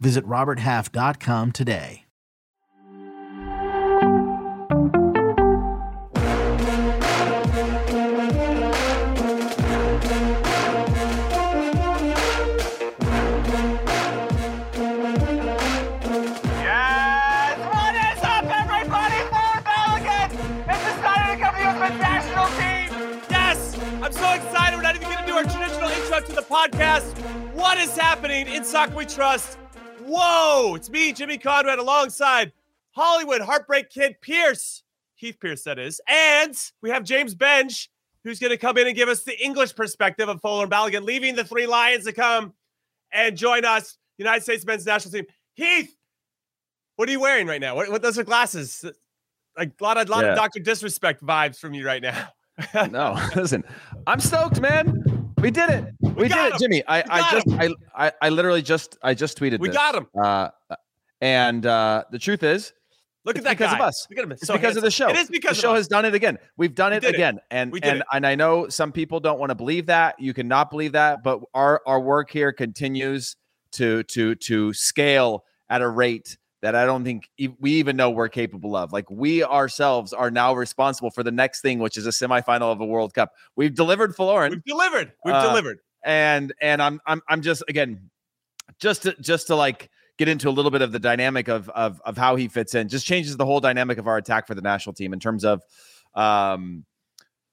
Visit RobertHalf.com today. Yes! What is up, everybody? For Pelicans! It's decided to come to you national team! Yes! I'm so excited. We're not even going to do our traditional intro to the podcast. What is happening in Soccer We Trust? Whoa! It's me, Jimmy Conrad, alongside Hollywood Heartbreak Kid Pearce. Heath Pearce, that is. And we have James Benge, who's going to come in and give us the English perspective of Folarin Balogun, leaving the three Lions to come and join us, United States men's national team. Heath, what are you wearing right now? What, what those are glasses? Like a lot of, lot Yeah. of Dr. Disrespect vibes from you right now. no, listen, I'm stoked, man. We did it. We, got did him. it, Jimmy. I, I just, I, I, I literally just, I just tweeted. We this. got him. Uh, and uh, the truth is, Look at that because guy. of us. Look at him. it's so because of the show. It is because the show us. has done it again. We've done We it it. again, and We did and it. and I know some people don't want to believe that. You cannot believe that, but our our work here continues to to to scale at a rate that I don't think e- we even know we're capable of. Like we ourselves are now responsible for the next thing, which is a semifinal of a World Cup. We've delivered Folarin We've delivered. We've Uh, delivered. and and I'm I'm I'm just again just to just to like get into a little bit of the dynamic of of of how he fits in just changes the whole dynamic of our attack for the national team in terms of um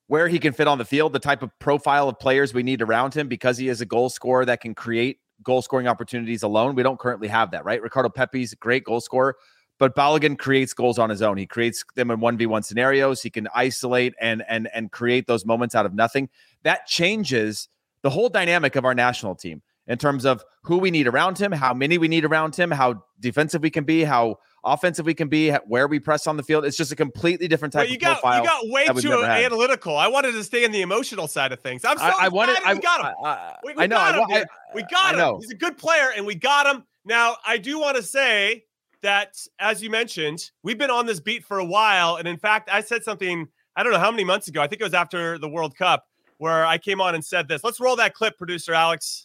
where he can fit on the field, the type of profile of players we need around him because he is a goal scorer that can create goal scoring opportunities alone. We don't currently have that, right? Ricardo Pepi's great goal scorer, but Balogun creates goals on his own. He creates them in 1v1 scenarios. He can isolate and and and create those moments out of nothing. That changes the whole dynamic of our national team in terms of who we need around him, how many we need around him, how defensive we can be, how offensive we can be, where we press on the field. It's just a completely different type Wait, you of got you got way too analytical. I wanted to stay in the emotional side of things. I'm so I, I wanted. I, we got him. I, I- We, we I know. got him. I- we got him. He's a good player, and we got him. Now, I do want to say that, as you mentioned, we've been on this beat for a while, and in fact, I said something. I don't know how many months ago. I think it was after the World Cup where I came on and said this. Let's roll that clip, producer Alex.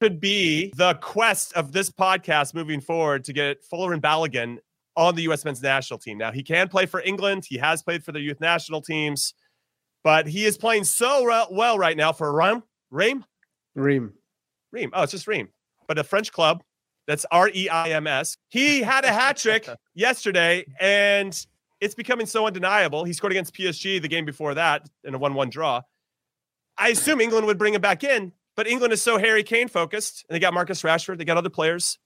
Could be the quest of this podcast moving forward to get Folarin Balogun on the U.S. men's national team. Now, he can play for England. He has played for the youth national teams, but he is playing so re- well right now for Reim. Reim? Reem. Reim. Oh, it's just Reim, but a French club. That's R E I M S. He had a hat trick yesterday, and it's becoming so undeniable. He scored against PSG the game before that in a 1 1 draw. I assume England would bring him back in, but England is so Harry Kane focused, and they got Marcus Rashford, they got other players.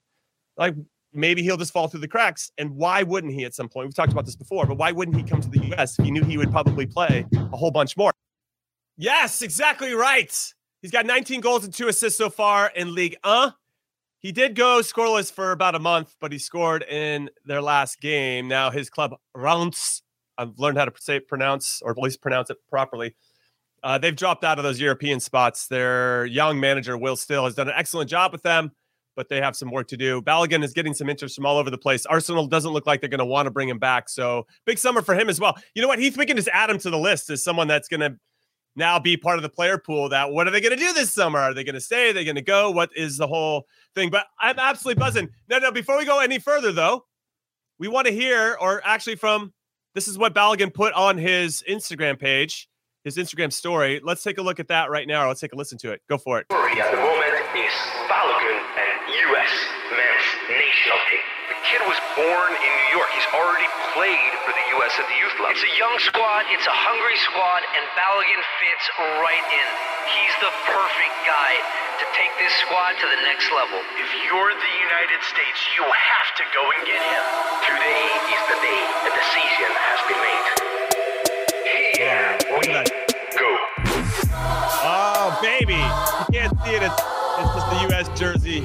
Like maybe he'll just fall through the cracks. And why wouldn't he at some point? We've talked about this before, but why wouldn't he come to the US if he knew he would probably play a whole bunch more? Yes, exactly right. He's got 19 goals and two assists so far in League Uh. He did go scoreless for about a month, but he scored in their last game. Now his club Reims, I've learned how to say pronounce or at least pronounce it properly. Uh, they've dropped out of those European spots. Their young manager Will Still has done an excellent job with them, but they have some work to do. Balogun is getting some interest from all over the place. Arsenal doesn't look like they're going to want to bring him back. So big summer for him as well. You know what? Heath, we can just add him to the list as someone that's going to now be part of the player pool that what are they going to do this summer? Are they going to stay? Are they going to go? What is the whole thing? But I'm absolutely buzzing. No, no, before we go any further though, we want to hear, or actually from this is what Balogun put on his Instagram page, his Instagram story. Let's take a look at that right now. Let's take a listen to it. Go for it. At the moment is Balogun and U.S. men's national team. The kid was born in New York. He's already played for the U.S. at the youth level. It's a young squad. It's a hungry squad, and Balogun fits right in. He's the perfect guy to take this squad to the next level. If you're the United States, you have to go and get him. Today is the day. A decision has been made. Here Look we at that. go. Oh, baby. You can't see it. It's, it's just the U.S. jersey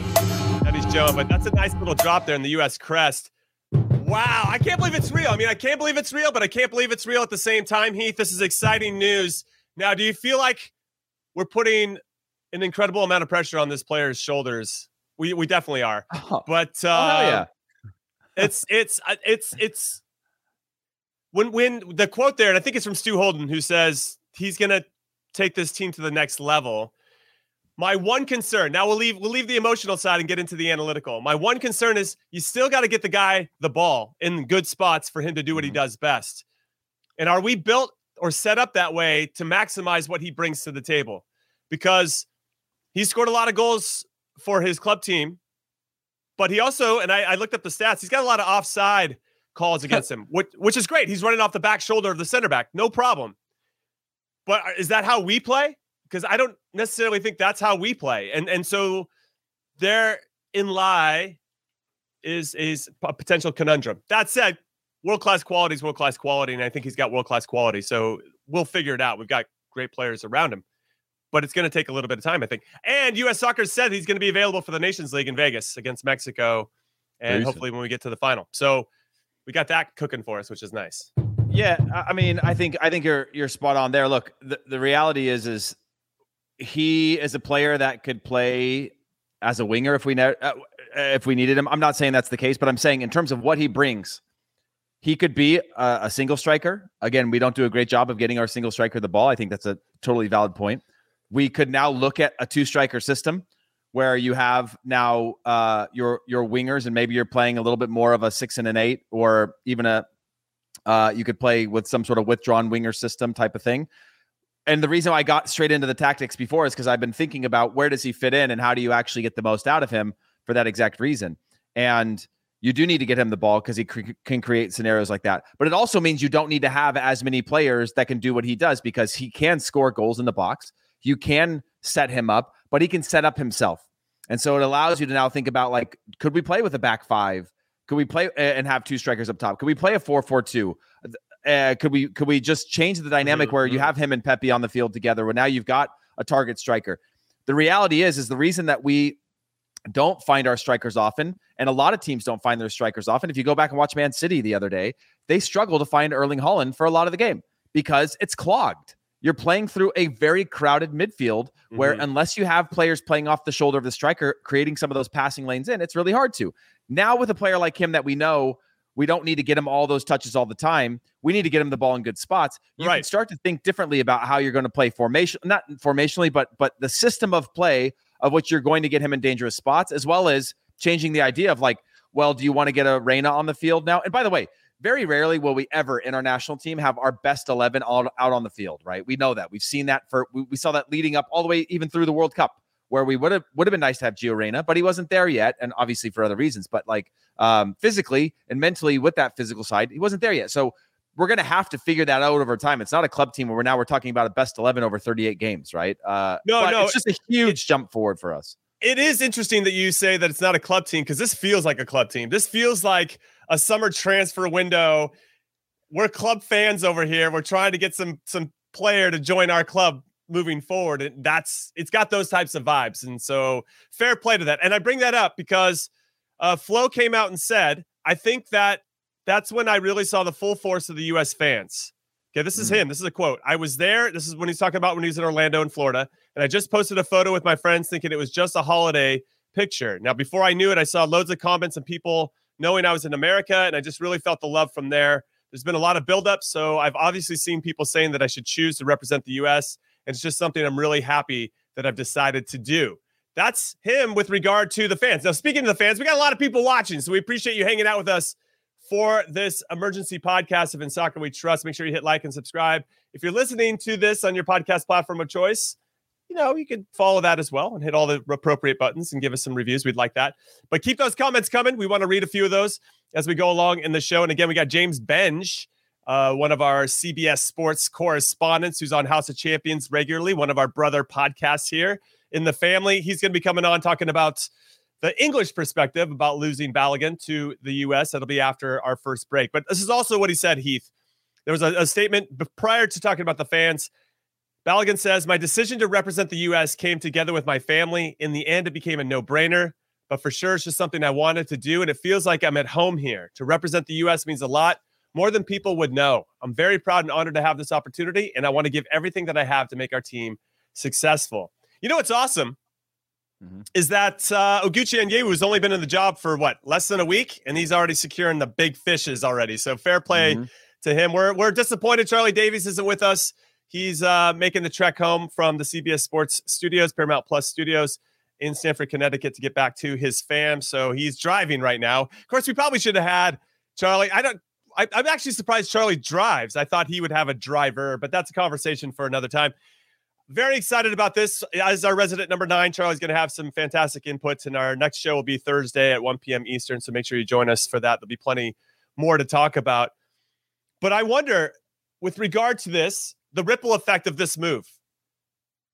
that he's showing, but that's a nice little drop there in the U.S. crest. Wow. I can't believe it's real. I mean, I can't believe it's real, but I can't believe it's real at the same time, Heath. This is exciting news. Now, do you feel like we're putting an incredible amount of pressure on this player's shoulders? We, we definitely are. Oh, But uh, hell yeah. it's it's uh, it's it's when when the quote there, and I think it's from Stu Holden, who says he's gonna take this team to the next level. My one concern, now we'll leave we'll leave the emotional side and get into the analytical. My one concern is you still got to get the guy the ball in good spots for him to do what he mm-hmm. does best. And are we built or set up that way to maximize what he brings to the table? Because he scored a lot of goals for his club team, but he also, and I, I looked up the stats, he's got a lot of offside calls against him, which, which is great. He's running off the back shoulder of the center back, no problem. But uh, is that how we play? Because I don't necessarily think that's how we play. And and so there in lie is is a potential conundrum. That said, world class quality is world class quality, and I think he's got world class quality. So we'll figure it out. We've got great players around him, but it's going to take a little bit of time, I think. And U.S. Soccer said he's going to be available for the Nations League in Vegas against Mexico, and Very hopefully when we get to the final. So we got that cooking for us, which is nice. Yeah, I mean, I think I think you're you're spot on there. Look, the, the reality is is he is a player that could play as a winger if we ne- uh, if we needed him. I'm not saying that's the case, but I'm saying in terms of what he brings, he could be a, a single striker. Again, we don't do a great job of getting our single striker the ball. I think that's a totally valid point. We could now look at a two striker system where you have now uh, your your wingers and maybe you're playing a little bit more of a six and an eight or even a uh, you could play with some sort of withdrawn winger system type of thing. And the reason I got straight into the tactics before is because I've been thinking about where does he fit in and how do you actually get the most out of him for that exact reason. And you do need to get him the ball because he cre- can create scenarios like that. But it also means you don't need to have as many players that can do what he does because he can score goals in the box. You can set him up, but he can set up himself. And so it allows you to now think about like, could we play with a back five? Could we play and have two strikers up top? Could we play a four-four-two? Uh, could we could we just change the dynamic where you have him and Pepi on the field together? Where now you've got a target striker. The reality is, is the reason that we don't find our strikers often, and a lot of teams don't find their strikers often. If you go back and watch Man City the other day, they struggle to find Erling Haaland for a lot of the game because it's clogged. You're playing through a very crowded midfield where, Mhm. unless you have players playing off the shoulder of the striker, creating some of those passing lanes in, it's really hard to. Now, with a player like him that we know we don't need to get him all those touches all the time. We need to get him the ball in good spots. You can Right. start to think differently about how you're going to play formation, not formationally, but but the system of play of which you're going to get him in dangerous spots, as well as changing the idea of like, well, do you want to get a Reyna on the field now? And by the way, very rarely will we ever in our national team have our best 11 all out on the field, right? We know that. We've seen that for, we, we saw that leading up all the way even through the World Cup, where we would have would have been nice to have Gio Reyna, but he wasn't there yet, and obviously for other reasons. But like um, physically and mentally, with that physical side, he wasn't there yet. So we're going to have to figure that out over time. It's not a club team where we're now we're talking about a best 11 over 38 games, right? Uh, No, no, it's just a huge jump forward for us. It is interesting that you say that it's not a club team because this feels like a club team. This feels like a summer transfer window. We're club fans over here. We're trying to get some some player to join our club moving forward. And that's it's got those types of vibes. And so fair play to that. And I bring that up because uh Flo came out and said, I think that that's when I really saw the full force of the US fans. Okay, this is mm. him. This is a quote. I was there. This is when he's talking about when he was in Orlando in Florida. And I just posted a photo with my friends thinking it was just a holiday picture. Now, before I knew it, I saw loads of comments and people knowing I was in America, and I just really felt the love from there. There's been a lot of buildup, so I've obviously seen people saying that I should choose to represent the U.S. And it's just something I'm really happy that I've decided to do. That's him with regard to the fans. Now, speaking of the fans, we got a lot of people watching, so we appreciate you hanging out with us for this emergency podcast of In Soccer We Trust. Make sure you hit like and subscribe. If you're listening to this on your podcast platform of choice, you know, you can follow that as well and hit all the appropriate buttons and give us some reviews. We'd like that. But keep those comments coming. We want to read a few of those as we go along in the show. And again, we got James Benge, uh, one of our CBS Sports correspondents who's on House of Champions regularly, one of our brother podcasts here in the family. He's going to be coming on talking about the English perspective about losing Balogun to the U.S. That'll be after our first break. But this is also what he said, Heath. There was a, a statement prior to talking about the fans. Balogun says, My decision to represent the U.S. came together with my family. In the end, it became a no brainer, but for sure, it's just something I wanted to do. And it feels like I'm at home here. To represent the U.S. means a lot more than people would know. I'm very proud and honored to have this opportunity, and I want to give everything that I have to make our team successful. You know what's awesome mm-hmm. is that uh, Oguchi Onyewu has only been in the job for what less than a week, and he's already securing the big fishes already. So fair play mm-hmm. to him. We're we're disappointed Charlie Davies isn't with us. He's uh, making the trek home from the CBS Sports Studios, Paramount Plus Studios in Stamford, Connecticut, to get back to his fam. So he's driving right now. Of course, we probably should have had Charlie. I don't. I, I'm actually surprised Charlie drives. I thought he would have a driver, but that's a conversation for another time. Very excited about this. As our resident number nine, Charlie's going to have some fantastic inputs, and our next show will be Thursday at 1 p.m. Eastern. So make sure you join us for that. There'll be plenty more to talk about. But I wonder, with regard to this, the ripple effect of this move.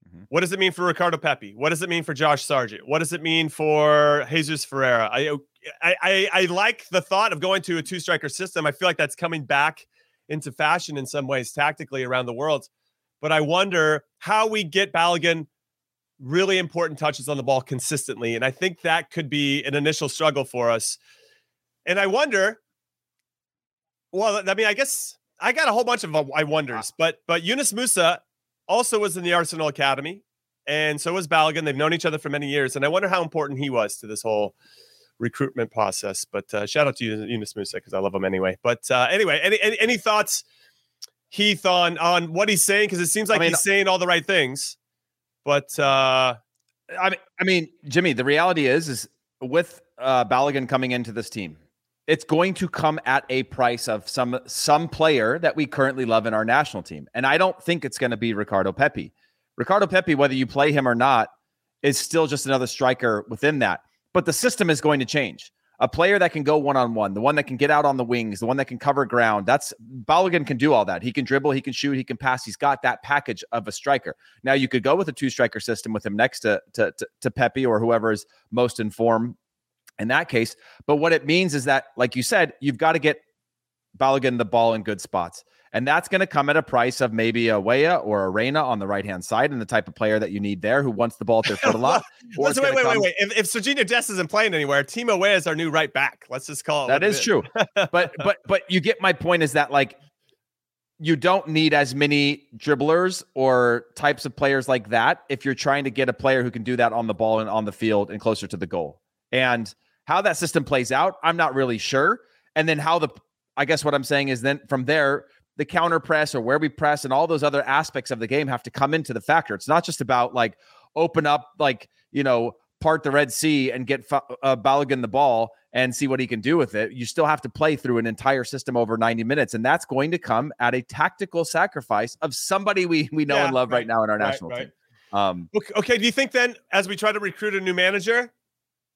Mm-hmm. What does it mean for Ricardo Pepi? What does it mean for Josh Sargent? What does it mean for Jesus Ferreira? I, I, I, I like the thought of going to a two striker system. I feel like that's coming back into fashion in some ways tactically around the world. But I wonder how we get Balogun really important touches on the ball consistently. And I think that could be an initial struggle for us. And I wonder, well, I mean, I guess I got a whole bunch of uh, I wonders, but but Yunus Musah also was in the Arsenal Academy, and so was Balogun. They've known each other for many years, and I wonder how important he was to this whole recruitment process. But uh, shout out to Yunus Musah because I love him anyway. But uh, anyway, any, any, any thoughts, Heath, on on what he's saying? Because it seems like I mean, he's saying all the right things, but uh, I mean, I mean, Jimmy, the reality is is with uh, Balogun coming into this team it's going to come at a price of some some player that we currently love in our national team. And I don't think it's going to be Ricardo Pepi. Ricardo Pepi, whether you play him or not, is still just another striker within that. But the system is going to change. A player that can go one on one, the one that can get out on the wings, the one that can cover ground. That's Balogun can do all that. He can dribble, he can shoot, he can pass. He's got that package of a striker. Now you could go with a two striker system with him next to to to, to Pepi or whoever is most in form in that case. But what it means is that, like you said, you've got to get Balogun the ball in good spots. And that's going to come at a price of maybe a Weah or a Reyna on the right hand side, and the type of player that you need there who wants the ball at their foot a lot. wait, wait, wait, come... wait, If, if Sergiño Dest isn't playing anywhere, Timo Weah is our new right back. Let's just call it. That is true. but but but you get my point. Is that like you don't need as many dribblers or types of players like that if you're trying to get a player who can do that on the ball and on the field and closer to the goal. And how that system plays out, I'm not really sure. And then how the, I guess what I'm saying is then from there, the counter press or where we press and all those other aspects of the game have to come into the factor. It's not just about like open up, like, you know, part the Red Sea and get uh, Balogun the ball and see what he can do with it. You still have to play through an entire system over 90 minutes, and that's going to come at a tactical sacrifice of somebody we we know yeah, and love right, right, now in our right, national team. Um, okay, okay, do you think then, as we try to recruit a new manager,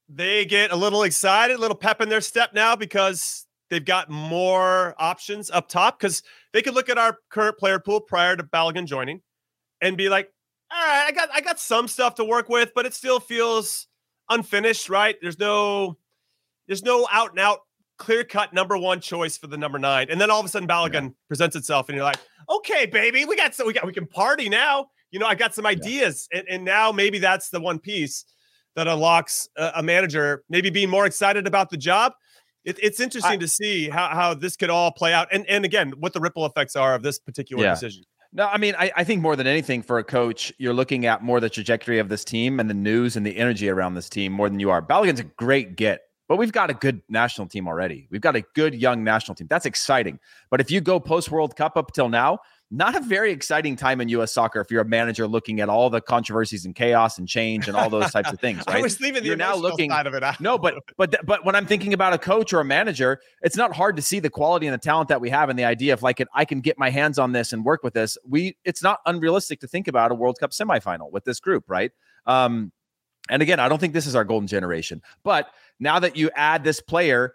they get a little excited, a little pep in their step now because they've got more options up top. Because they could look at our current player pool prior to Balogun joining and be like, all right, I got I got some stuff to work with, but it still feels unfinished, right? There's no there's no out and out clear cut number one choice for the number nine. And then all of a sudden Balogun yeah. presents itself and you're like, okay, baby, we got so we got we can party now. You know, I got some ideas. Yeah. And, and now maybe that's the one piece that unlocks a, a manager maybe being more excited about the job. It, it's interesting I, to see how, how this could all play out. And and again, what the ripple effects are of this particular yeah. decision. No, I mean, I, I think more than anything for a coach, you're looking at more the trajectory of this team and the news and the energy around this team more than you are. Balogun's a great get, but we've got a good national team already. We've got a good young national team. That's exciting. But if you go post World Cup up till now, not a very exciting time in U.S. soccer if you're a manager looking at all the controversies and chaos and change and all those types of things. Right? I was leaving the you're now looking side of it out. no, but but but when I'm thinking about a coach or a manager, it's not hard to see the quality and the talent that we have and the idea of like I can get my hands on this and work with this. We it's not unrealistic to think about a World Cup semifinal with this group, right? Um, and again, I don't think this is our golden generation, but now that you add this player,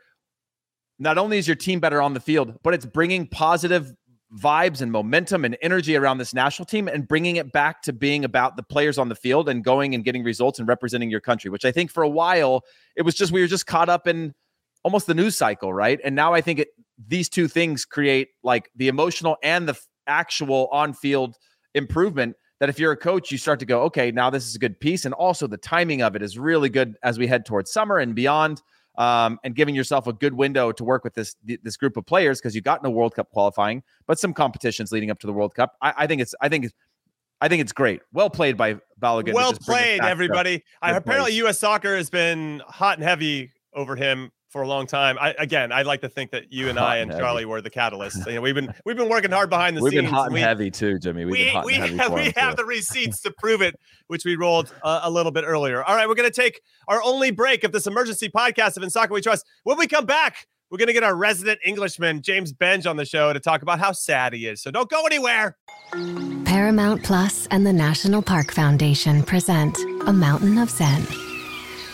not only is your team better on the field, but it's bringing positive vibes and momentum and energy around this national team and bringing it back to being about the players on the field and going and getting results and representing your country, which I think for a while it was just we were just caught up in almost the news cycle, right? And now I think it, these two things create like the emotional and the actual on-field improvement that if you're a coach you start to go, okay, now this is a good piece and also the timing of it is really good as we head towards summer and beyond um, and giving yourself a good window to work with this this group of players because you got no World Cup qualifying, but some competitions leading up to the World Cup. I, I think it's I think it's I think it's great. Well played by Balogun. Well played, everybody. I, apparently, U.S. Soccer has been hot and heavy over him for a long time. I, again, I'd like to think that you and hot I and, and Charlie were the catalysts. You know, we've been we've been working hard behind the we've scenes. We've been hot and we, heavy too, Jimmy. We've we, been hot we, and heavy. Have, we have the receipts to prove it, which we rolled uh, a little bit earlier. All right, we're going to take our only break of this emergency podcast of In Soccer We Trust. When we come back, we're going to get our resident Englishman James Benge on the show to talk about how sad he is. So don't go anywhere. Paramount Plus and the National Park Foundation present A Mountain of Zen.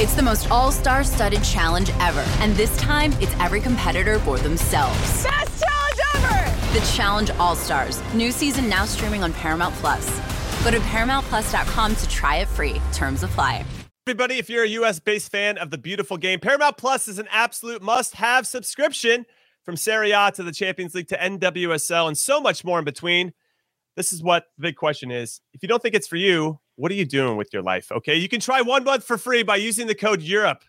Let's go! It's the most all star studded challenge ever, and this time it's every competitor for themselves. Best challenge ever! The Challenge All Stars. New season now streaming on Paramount Plus. Go to ParamountPlus.com to try it free. Terms apply. Everybody, if you're a US based fan of the beautiful game, Paramount Plus is an absolute must have subscription from Serie A to the Champions League to NWSL and so much more in between. This is what the big question is. If you don't think it's for you, what are you doing with your life? Okay. You can try one month for free by using the code Europe.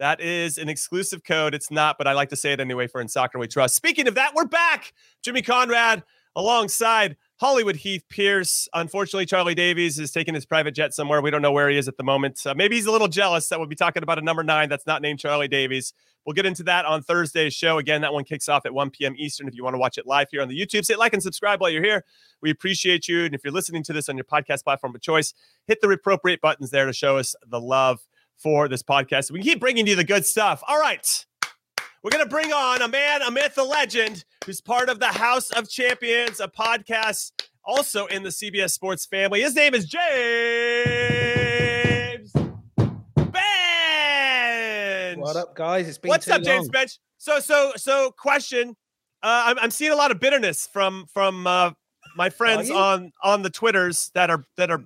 That is an exclusive code. It's not, but I like to say it anyway for In Soccer We Trust. Speaking of that, we're back. Jimmy Conrad alongside Hollywood Heath Pearce. Unfortunately, Charlie Davies is taking his private jet somewhere. We don't know where he is at the moment. Uh, maybe he's a little jealous that we'll be talking about a number nine that's not named Charlie Davies. We'll get into that on Thursday's show. Again, that one kicks off at 1 p.m. Eastern. If you want to watch it live here on the YouTube, hit like and subscribe while you're here. We appreciate you. And if you're listening to this on your podcast platform of choice, hit the appropriate buttons there to show us the love for this podcast. We can keep bringing you the good stuff. All right. We're going to bring on a man, a myth, a legend who's part of the House of Champions, a podcast also in the CBS Sports family. His name is James Benge. What up, guys? It's been What's too up, James long. Benge? So, so, so, question. Uh, I'm, I'm seeing a lot of bitterness from from uh, my friends on on the twitters that are that are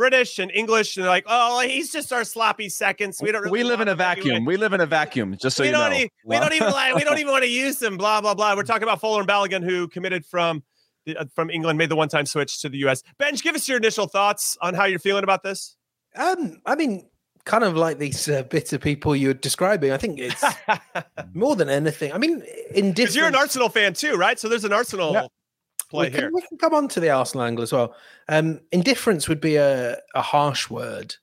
British and English, and they're like, "Oh, he's just our sloppy seconds. We don't. Really we live in a him anyway." vacuum. We live in a vacuum. Just so we you don't know. e- we don't even like, we don't even want to use them. Blah blah blah. We're talking about Folarin Balogun, who committed from the, uh, from England, made the one time switch to the U.S. Benge, give us your initial thoughts on how you're feeling about this. Um, I mean, kind of like these uh, bitter people you're describing. I think it's more than anything. I mean, in Because you're an Arsenal fan too, right? So there's an Arsenal Yeah. Play we can, here. we can come on to the Arsenal angle as well. Um, indifference would be a, a harsh word,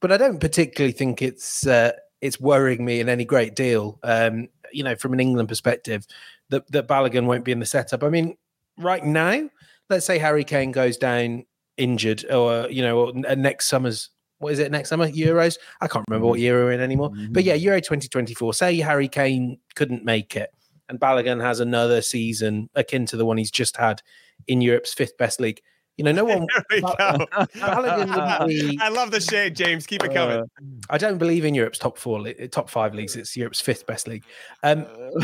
but I don't particularly think it's uh, it's worrying me in any great deal. Um, you know, from an England perspective, that that Balogun won't be in the setup. I mean, right now, let's say Harry Kane goes down injured, or you know, or uh, next summer's what is it next summer Euros? I can't remember what year we're in anymore. But yeah, Euro 2024. Say Harry Kane couldn't make it, and Balogun has another season akin to the one he's just had in Europe's fifth best league. You know, no one. There we go. Be- I love the shade, James. Keep it coming. Uh, I don't believe in Europe's top four, top five leagues. It's Europe's fifth best league. Um,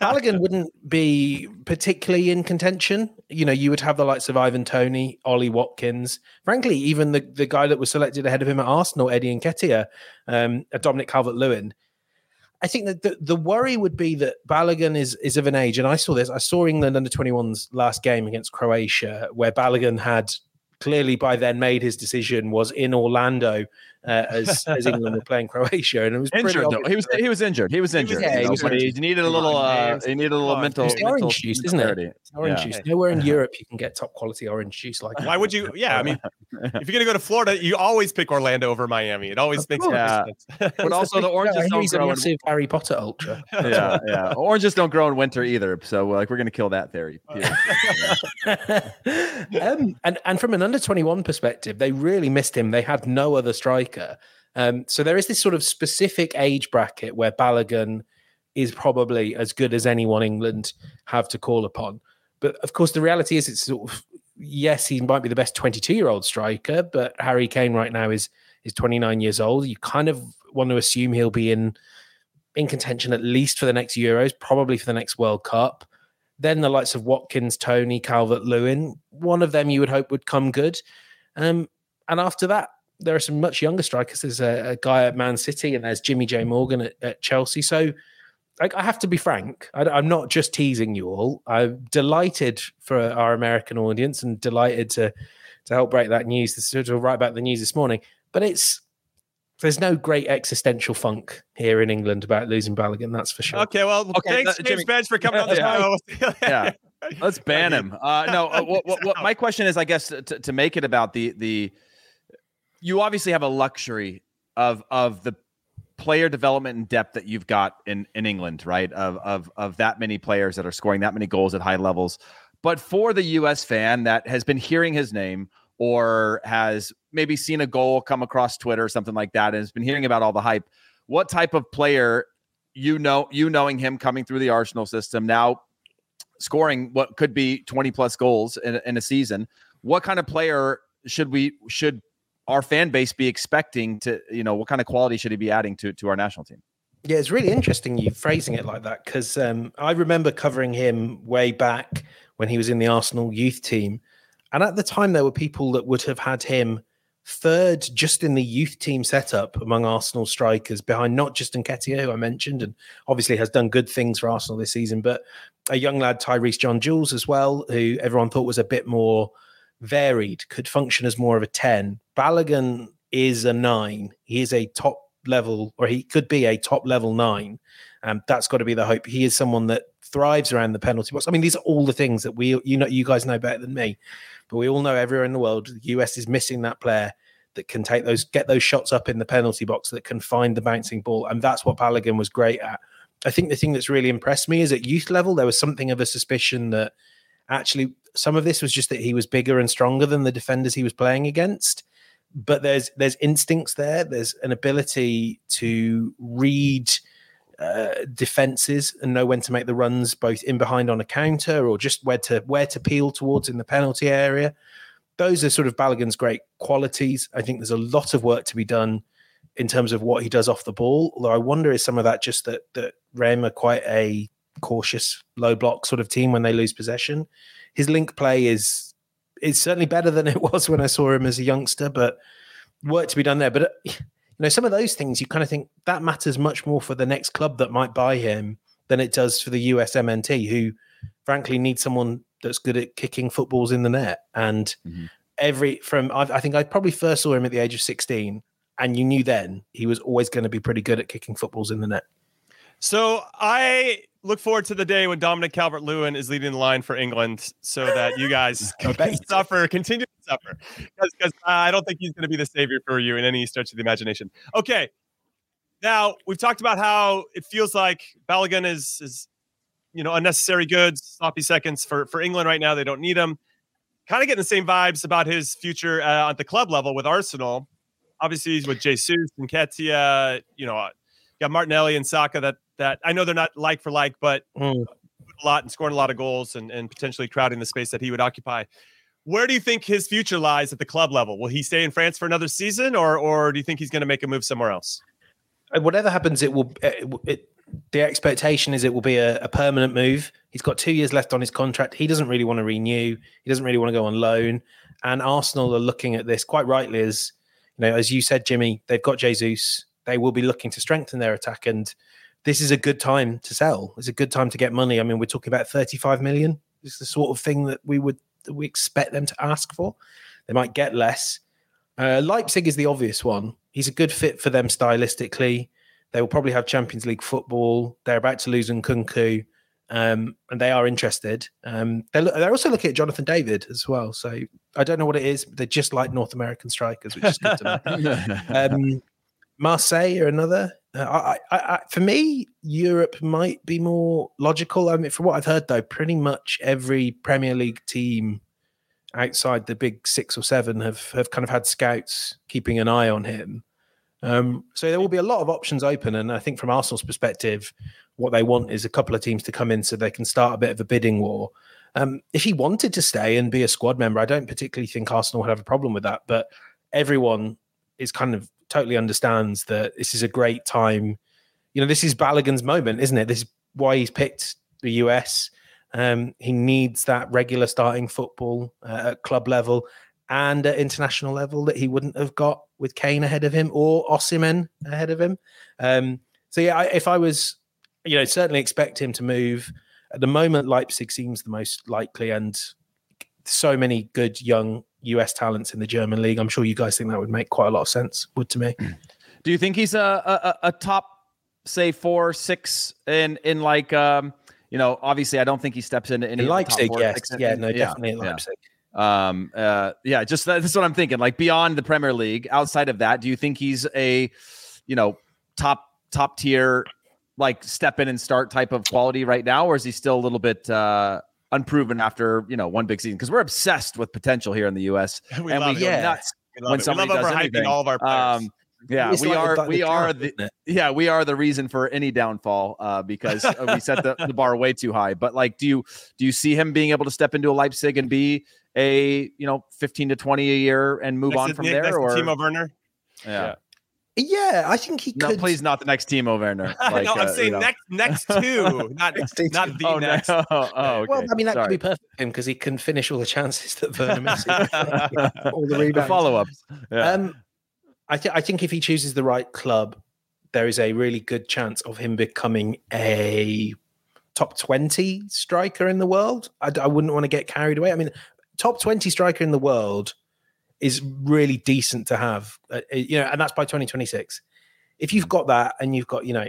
Balogun wouldn't be particularly in contention. You know, you would have the likes of Ivan Toney, Ollie Watkins, frankly, even the, the guy that was selected ahead of him at Arsenal, Eddie Nketiah, um, Dominic Calvert Lewin. I think that the, the worry would be that Balogun is is of an age, and I saw this. I saw England under 21's last game against Croatia, where Balogun had clearly by then made his decision, was in Orlando uh, as as England were playing Croatia, and it was injured though. obvious He was that- he was injured. He was injured. yeah, you he was but he injured. needed a little. Uh, he needed a little Come mental. It's mental orange juice, isn't it? clarity. It's orange Yeah. juice. Nowhere in Europe you can get top quality orange juice like that. Why would you? Yeah, I mean, if you're gonna go to Florida, you always pick Orlando over Miami. It always makes course. Yeah. sense. But also the oranges I hear don't he's a grow. In, massive Harry Potter ultra. yeah, yeah. Oranges don't grow in winter either. So like we're gonna kill that theory. Yeah. um, and and from an under twenty one perspective, they really missed him. They had no other striker. Um, so there is this sort of specific age bracket where Balogun is probably as good as anyone England have to call upon. But of course, the reality is, it's sort of yes, he might be the best twenty two year old striker, but Harry Kane right now is is twenty nine years old. You kind of want to assume he'll be in in contention at least for the next Euros, probably for the next World Cup. Then the likes of Watkins, Toney, Calvert Lewin, one of them you would hope would come good. Um, and after that, there are some much younger strikers. There's a, a guy at Man City and there's Jimmy J. Morgan at, at Chelsea. So I, I have to be frank. I, am not just teasing you all. I'm delighted for our American audience and delighted to to help break that news, to, to write about the news this morning. But it's there's no great existential funk here in England about losing Balogun, that's for sure. Okay, well, Okay, thanks, uh, James Jimmy- Benge, for coming on the Yeah. show. yeah. Let's ban him. Uh, no, uh, what, what, what, my question is, I guess, to, to make it about the the. You obviously have a luxury of of the player development and depth that you've got in in England, right? Of of of that many players that are scoring that many goals at high levels. But for the U.S. fan that has been hearing his name or has maybe seen a goal come across Twitter or something like that, and has been hearing about all the hype, what type of player you know you knowing him coming through the Arsenal system now scoring what could be 20 plus goals in, in a season what kind of player should we should our fan base be expecting to you know what kind of quality should he be adding to to our national team Yeah, it's really interesting you phrasing it like that because um, I remember covering him way back when he was in the Arsenal youth team. And at the time, there were people that would have had him third just in the youth team setup among Arsenal strikers, behind not just Nketiah, who I mentioned, and obviously has done good things for Arsenal this season, but a young lad, Tyreece John Jules, as well, who everyone thought was a bit more varied, could function as more of a 10. Balogun is a nine. He is a top level, or he could be a top level nine. Um, that's got to be the hope. He is someone that thrives around the penalty box. I mean, these are all the things that we, you know, you guys know better than me, but we all know everywhere in the world, the US is missing that player that can take those, get those shots up in the penalty box, that can find the bouncing ball, and that's what Balogun was great at. I think the thing that's really impressed me is at youth level, there was something of a suspicion that actually some of this was just that he was bigger and stronger than the defenders he was playing against. But there's there's instincts there. There's an ability to read uh, defenses and know when to make the runs, both in behind on a counter or just where to where to peel towards in the penalty area. Those are sort of Balogun's great qualities. I think there's a lot of work to be done in terms of what he does off the ball. Although I wonder is some of that just that that Reims are quite a cautious low block sort of team when they lose possession. His link play is is certainly better than it was when I saw him as a youngster, but work to be done there. But uh, you know, some of those things you kind of think that matters much more for the next club that might buy him than it does for the USMNT, who frankly need someone that's good at kicking footballs in the net. And Mhm. every from I, I think I probably first saw him at the age of sixteen, and you knew then he was always going to be pretty good at kicking footballs in the net. So I look forward to the day when Dominic Calvert Lewin is leading the line for England so that you guys can suffer, continue to suffer. Because I don't think he's going to be the savior for you in any stretch of the imagination. Okay. Now, we've talked about how it feels like Balogun is, is you know, unnecessary goods, sloppy seconds for, for England right now. They don't need him. Kind of getting the same vibes about his future uh, at the club level with Arsenal. Obviously, he's with Jesus and Nketiah, you know, got Martinelli and Saka that that I know they're not like for like, but Mm. a lot and scoring a lot of goals and, and potentially crowding the space that he would occupy. where do you think his future lies at the club level? Will he stay in France for another season, or or do you think he's going to make a move somewhere else? Uh, Whatever happens, it will. It, it, the expectation is it will be a, a permanent move. He's got two years left on his contract. He doesn't really want to renew. He doesn't really want to go on loan. And Arsenal are looking at this quite rightly as you know, as you said, Jimmy. They've got Jesus. They will be looking to strengthen their attack, and this is a good time to sell. It's a good time to get money. I mean, we're talking about thirty-five million. It's the sort of thing that we would that we expect them to ask for. They might get less. Uh, Leipzig is the obvious one. He's a good fit for them stylistically. They will probably have Champions League football. They're about to lose Nkunku, um, and they are interested. Um, they're, they're also looking at Jonathan David as well. So I don't know what it is. But they're just like North American strikers, which is good to know. um, Marseille are another. Uh, I, I, I, for me, Europe might be more logical. I mean, from what I've heard, though, pretty much every Premier League team outside the big six or seven have have kind of had scouts keeping an eye on him. Um, so there will be a lot of options open, and I think from Arsenal's perspective, what they want is a couple of teams to come in so they can start a bit of a bidding war. Um, if he wanted to stay and be a squad member, I don't particularly think Arsenal would have a problem with that. But everyone is kind of totally understands that this is a great time. You know, this is Balogun's moment, isn't it? This is why he's picked the US. Um, he needs that regular starting football uh, at club level and at international level that he wouldn't have got with Kane ahead of him or Osimhen ahead of him. Um, so yeah, I, if I was, you know, certainly expect him to move. At the moment, Leipzig seems the most likely, and so many good young US talents in the German league. I'm sure you guys think that would make quite a lot of sense. Would to me. Do you think he's a a, a top, say four, six in in like um you know obviously I don't think he steps into any In of the top Leipzig, four, yes, six yeah, in- no, definitely yeah. Leipzig. Um, uh, yeah, just that, that's what I'm thinking. Like beyond the Premier League, outside of that, do you think he's a, you know, top top tier, like step in and start type of quality right now, or is he still a little bit uh unproven after you know one big season? Because we're obsessed with potential here in the U.S. We and love we it. go Yeah. nuts We when it. We somebody love does overhyping anything. all of our players. Um, yeah, we like are the- the we are camp, the yeah we are the reason for any downfall uh, because uh, we set the, the bar way too high. But like, do you do you see him being able to step into a Leipzig and be a you know fifteen to twenty a year and move Next on to- from next there? to Or Timo Werner. yeah, Yeah, I think he no, could. please not the next Timo Werner. Like, no, I'm uh, saying you know. next next two, not two. not the Oh, next. no. oh, okay. Well, I mean, that Sorry. could be perfect for him because he can finish all the chances that Werner misses. all the the rebounds. follow ups. Yeah. Um, I, th- I think if he chooses the right club, there is a really good chance of him becoming a top 20 striker in the world. I wouldn't want to get carried away. I mean, top 20 striker in the world is really decent to have, uh, uh, you know, and that's by 2026. If you've got that and you've got, you know,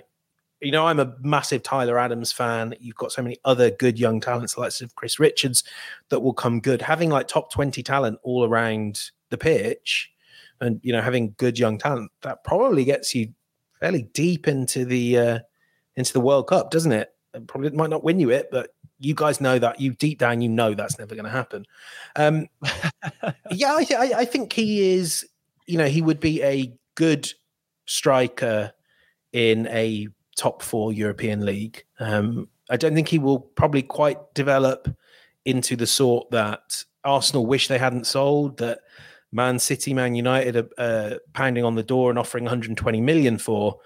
you know, I'm a massive Tyler Adams fan. You've got so many other good young talents, like Chris Richards, that will come good. Having like top 20 talent all around the pitch and you know having good young talent that probably gets you fairly deep into the uh into the world cup doesn't it It probably might not win you it but you guys know that you deep down you know that's never going to happen um yeah I, th- I i think he is you know he would be a good striker in a top four european league um i don't think he will probably quite develop into the sort that arsenal wish they hadn't sold that Man City, Man United are uh, pounding on the door and offering 120 million for.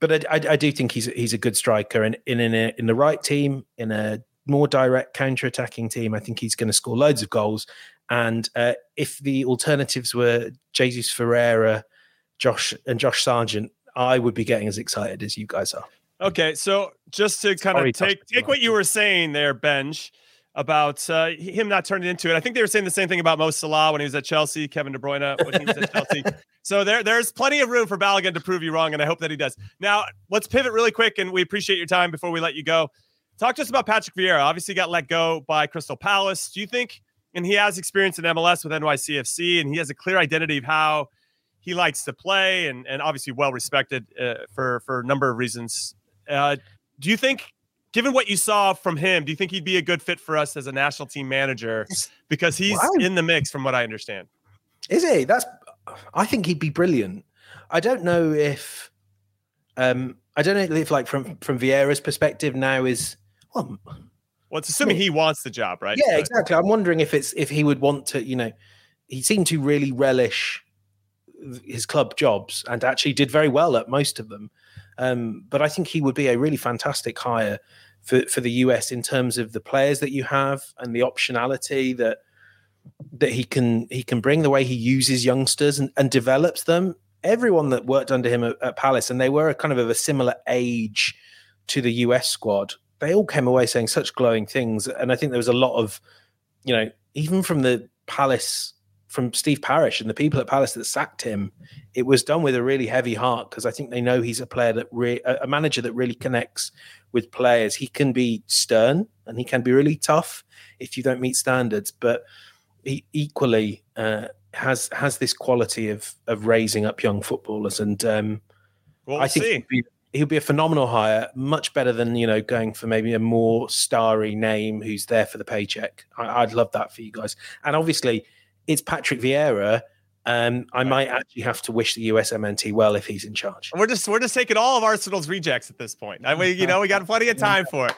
But I, I, I do think he's he's a good striker, and in in, a, in the right team, in a more direct counter-attacking team, I think he's going to score loads of goals. And uh, if the alternatives were Jesus Ferreira, Josh and Josh Sargent, I would be getting as excited as you guys are. Okay, so just to kind Sorry, of take take what you were saying there, Benge, about uh, him not turning into it. I think they were saying the same thing about Mo Salah when he was at Chelsea, Kevin De Bruyne when he was at Chelsea. So there, there's plenty of room for Balogun to prove you wrong, and I hope that he does. Now, let's pivot really quick, and we appreciate your time before we let you go. Talk to us about Patrick Vieira. Obviously, got let go by Crystal Palace. Do you think, and he has experience in MLS with NYCFC, and he has a clear identity of how he likes to play, and and obviously well respected uh, for for a number of reasons. Uh, do you think, given what you saw from him, do you think he'd be a good fit for us as a national team manager? Because he's Wow. in the mix, from what I understand. Is he? That's. I think he'd be brilliant. I don't know if. Um, I don't know if, like, from from Vieira's perspective, now is well. Well, it's assuming he wants the job, right? Yeah, But- exactly. I'm wondering if it's if he would want to, you know, he seemed to really relish his club jobs and actually did very well at most of them. Um, but I think he would be a really fantastic hire for, for the US in terms of the players that you have and the optionality that that he can he can bring the way he uses youngsters and, and develops them. Everyone that worked under him at, at Palace, and they were a kind of of a similar age to the US squad, they all came away saying such glowing things. And I think there was a lot of, you know, even from the Palace, from Steve Parish and the people at Palace that sacked him, it was done with a really heavy heart because I think they know he's a player that re- a manager that really connects with players. He can be stern and he can be really tough if you don't meet standards, but he equally uh, has has this quality of of raising up young footballers and. Um, Well, I think see. He'll be, a phenomenal hire, much better than you know going for maybe a more starry name who's there for the paycheck. I, I'd love that for you guys. And obviously, it's Patrick Vieira. Um, I might actually have to wish the USMNT well if he's in charge. We're just we're just taking all of Arsenal's rejects at this point. I mean, you know, we got plenty of time for it.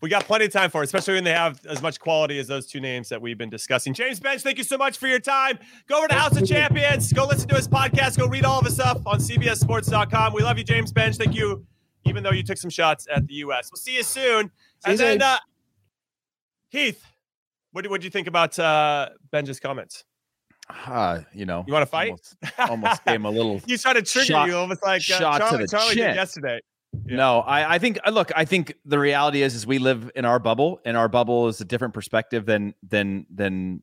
We got plenty of time for it, especially when they have as much quality as those two names that we've been discussing. James Benge, thank you so much for your time. Go over to House of Champions. Go listen to his podcast. Go read all of his stuff on CBSSports.com. We love you, James Benge. Thank you, even though you took some shots at the U.S. We'll see you soon. See and then uh, Heath, what do what do you think about uh, comments? Uh, you know, You want to fight? Almost, almost him a little. You try to trigger Shot- you almost like uh, shot to Charlie, the Charlie chin. did yesterday. Yeah. No, I, I think uh, look, I think the reality is is we live in our bubble, and our bubble is a different perspective than than than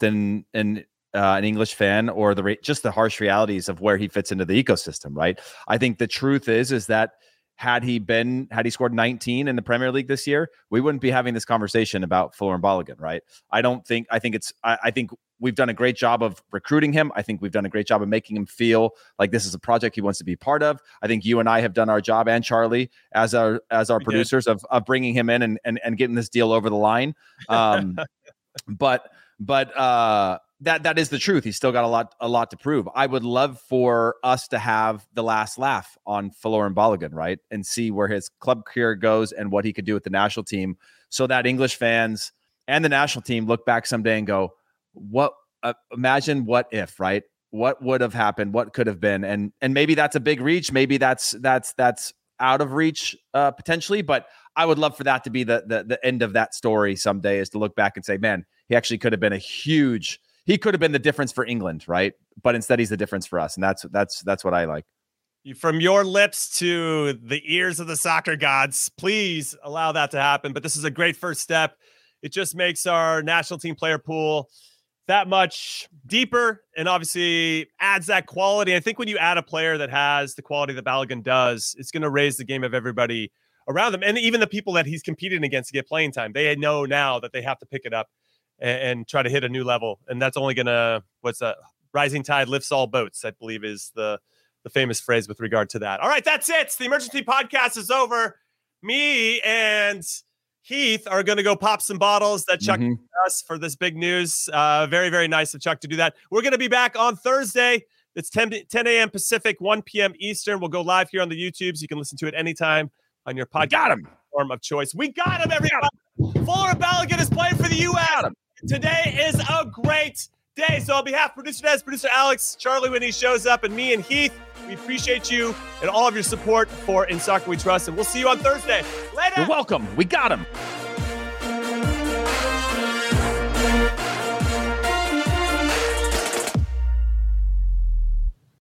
than an uh, an English fan or the re- just the harsh realities of where he fits into the ecosystem, right? I think the truth is is that had he been had he scored 19 in the Premier League this year, we wouldn't be having this conversation about Folarin Balogun, right? I don't think I think it's I, I think we've done a great job of recruiting him. I think we've done a great job of making him feel like this is a project he wants to be part of. I think you and I have done our job, and Charlie as our as our We did. producers of of bringing him in and and, and getting this deal over the line. Um, but but uh, that that is the truth. He's still got a lot a lot to prove. I would love for us to have the last laugh on Folarin Balogun, right, and see where his club career goes and what he could do with the national team, so that English fans and the national team look back someday and go, "What? Uh, imagine what if, right? What would have happened? What could have been?" And and maybe that's a big reach. Maybe that's that's that's out of reach uh, potentially, but I would love for that to be the, the the end of that story someday is to look back and say, man, he actually could have been a huge. He could have been the difference for England, right? But instead, he's the difference for us, and that's that's that's what I like. From your lips to the ears of the soccer gods, please allow that to happen. But this is a great first step. It just makes our national team player pool that much deeper and obviously adds that quality. I think when you add a player that has the quality that Balogun does, it's going to raise the game of everybody around them. And even the people that he's competing against to get playing time, they know now that they have to pick it up and, and try to hit a new level. And that's only going to, what's that? Rising tide lifts all boats, I believe is the the famous phrase with regard to that. All right, that's it. The emergency podcast is over. Me and Heath are going to go pop some bottles that Chuck Mhm. gave us for this big news. Uh, very, very nice of Chuck to do that. We're going to be back on Thursday. It's 10, 10 a.m. Pacific, 1 p.m. Eastern. We'll go live here on the YouTube, so You can listen to it anytime on your podcast got him. platform of choice. We got him, everybody. Folarin Balogun is playing for the U.S. Today is a great day. So, on behalf of producer Des, producer Alex, Charlie, when he shows up, and me and Heath, we appreciate you and all of your support for In Soccer We Trust. And we'll see you on Thursday. Later. You're welcome. We got him.